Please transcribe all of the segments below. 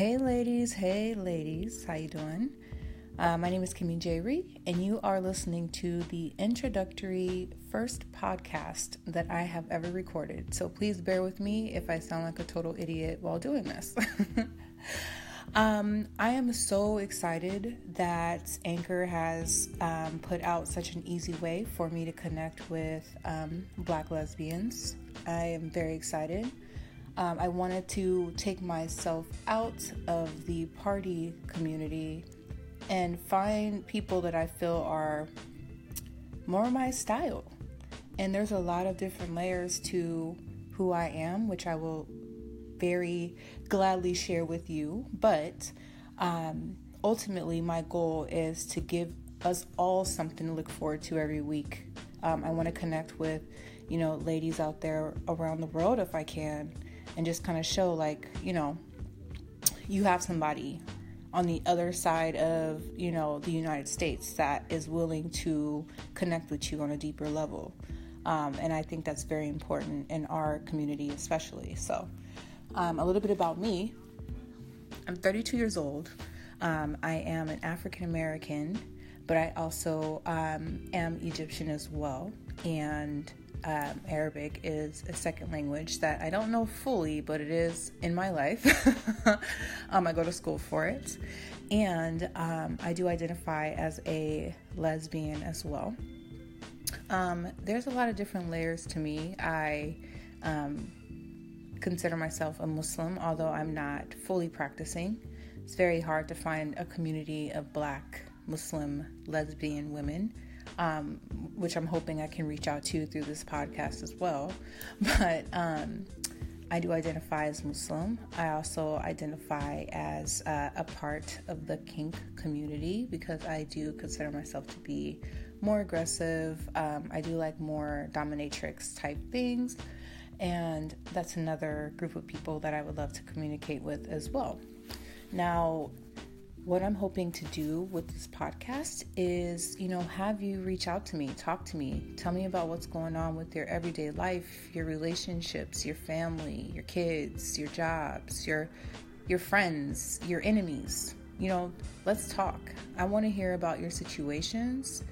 Hey ladies, hey ladies, how you doing? Uh, my name is Kymmie J. Ree, and you are listening to the introductory first podcast that I have ever recorded. So please bear with me if I sound like a total idiot while doing this. um, I am so excited that Anchor has um, put out such an easy way for me to connect with um, black lesbians. I am very excited. Um, I wanted to take myself out of the party community and find people that I feel are more my style. And there's a lot of different layers to who I am, which I will very gladly share with you. But um, ultimately, my goal is to give us all something to look forward to every week. Um, I want to connect with, you know, ladies out there around the world if I can and just kind of show like you know you have somebody on the other side of you know the united states that is willing to connect with you on a deeper level. Um, and i think that's very important in our community especially. So um, a little bit about me. I'm 32 years old. Um, i am an african american but i also um, am egyptian as well. And um, Arabic is a second language that I don't know fully, but it is in my life. um, I go to school for it. And um, I do identify as a lesbian as well. Um, there's a lot of different layers to me. I um, consider myself a Muslim, although I'm not fully practicing. It's very hard to find a community of black Muslim lesbian women um, which I'm hoping I can reach out to through this podcast as well. But um, I do identify as Muslim. I also identify as uh, a part of the kink community because I do consider myself to be more aggressive. Um, I do like more dominatrix type things. And that's another group of people that I would love to communicate with as well. Now, what I'm hoping to do with this podcast is, you know, have you reach out to me, talk to me, tell me about what's going on with your everyday life, your relationships, your family, your kids, your jobs, your your friends, your enemies. You know, let's talk. I want to hear about your situations.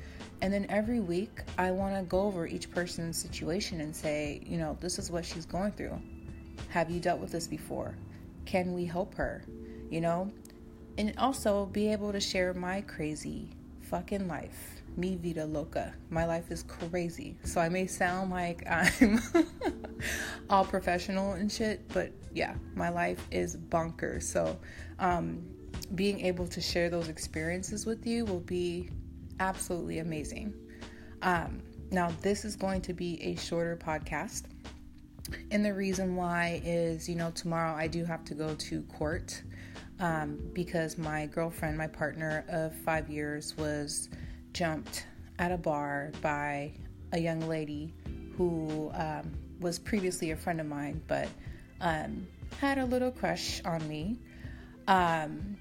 And then every week, I want to go over each person's situation and say, you know, this is what she's going through. Have you dealt with this before? Can we help her? You know, and also be able to share my crazy fucking life. Me vida loca. My life is crazy. So I may sound like I'm all professional and shit, but yeah, my life is bonkers. So um, being able to share those experiences with you will be absolutely amazing. Um, now, this is going to be a shorter podcast. And the reason why is, you know, tomorrow I do have to go to court um, because my girlfriend, my partner of five years, was jumped at a bar by a young lady who um, was previously a friend of mine, but um, had a little crush on me. Um,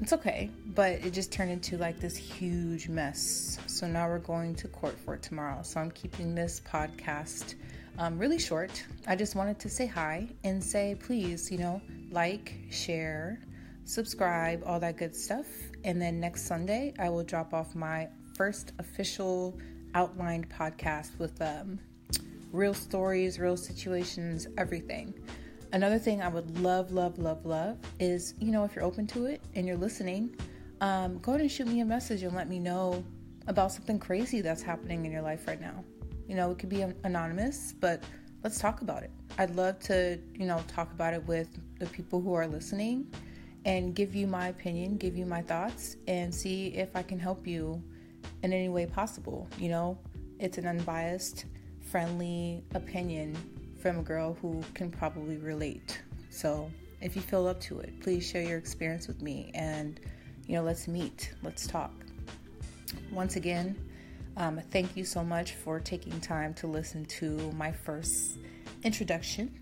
it's okay, but it just turned into like this huge mess. So now we're going to court for it tomorrow. So I'm keeping this podcast um, really short. I just wanted to say hi and say, please, you know, like, share, subscribe, all that good stuff. And then next Sunday, I will drop off my first official outlined podcast with um, real stories, real situations, everything. Another thing I would love, love, love, love is, you know, if you're open to it and you're listening, um, go ahead and shoot me a message and let me know about something crazy that's happening in your life right now. You know, it could be anonymous, but let's talk about it. I'd love to, you know, talk about it with the people who are listening and give you my opinion, give you my thoughts, and see if I can help you in any way possible. You know, it's an unbiased, friendly opinion from a girl who can probably relate. So, if you feel up to it, please share your experience with me and, you know, let's meet, let's talk. Once again, um, thank you so much for taking time to listen to my first introduction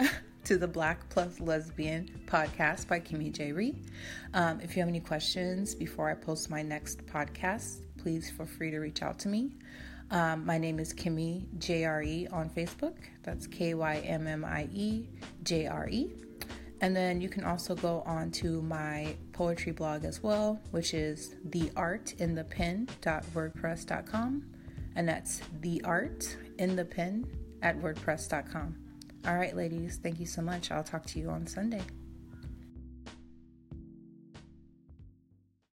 to the Black Plus Lesbian podcast by Kymmie J. Ree. Um, if you have any questions before I post my next podcast, please feel free to reach out to me. Um, my name is Kymmie JRE on Facebook. That's K Y M M I E J R E. And then you can also go on to my poetry blog as well, which is theartinthepen.wordpress.com. And that's the art in the pen at wordpress.com. All right, ladies, thank you so much. I'll talk to you on Sunday.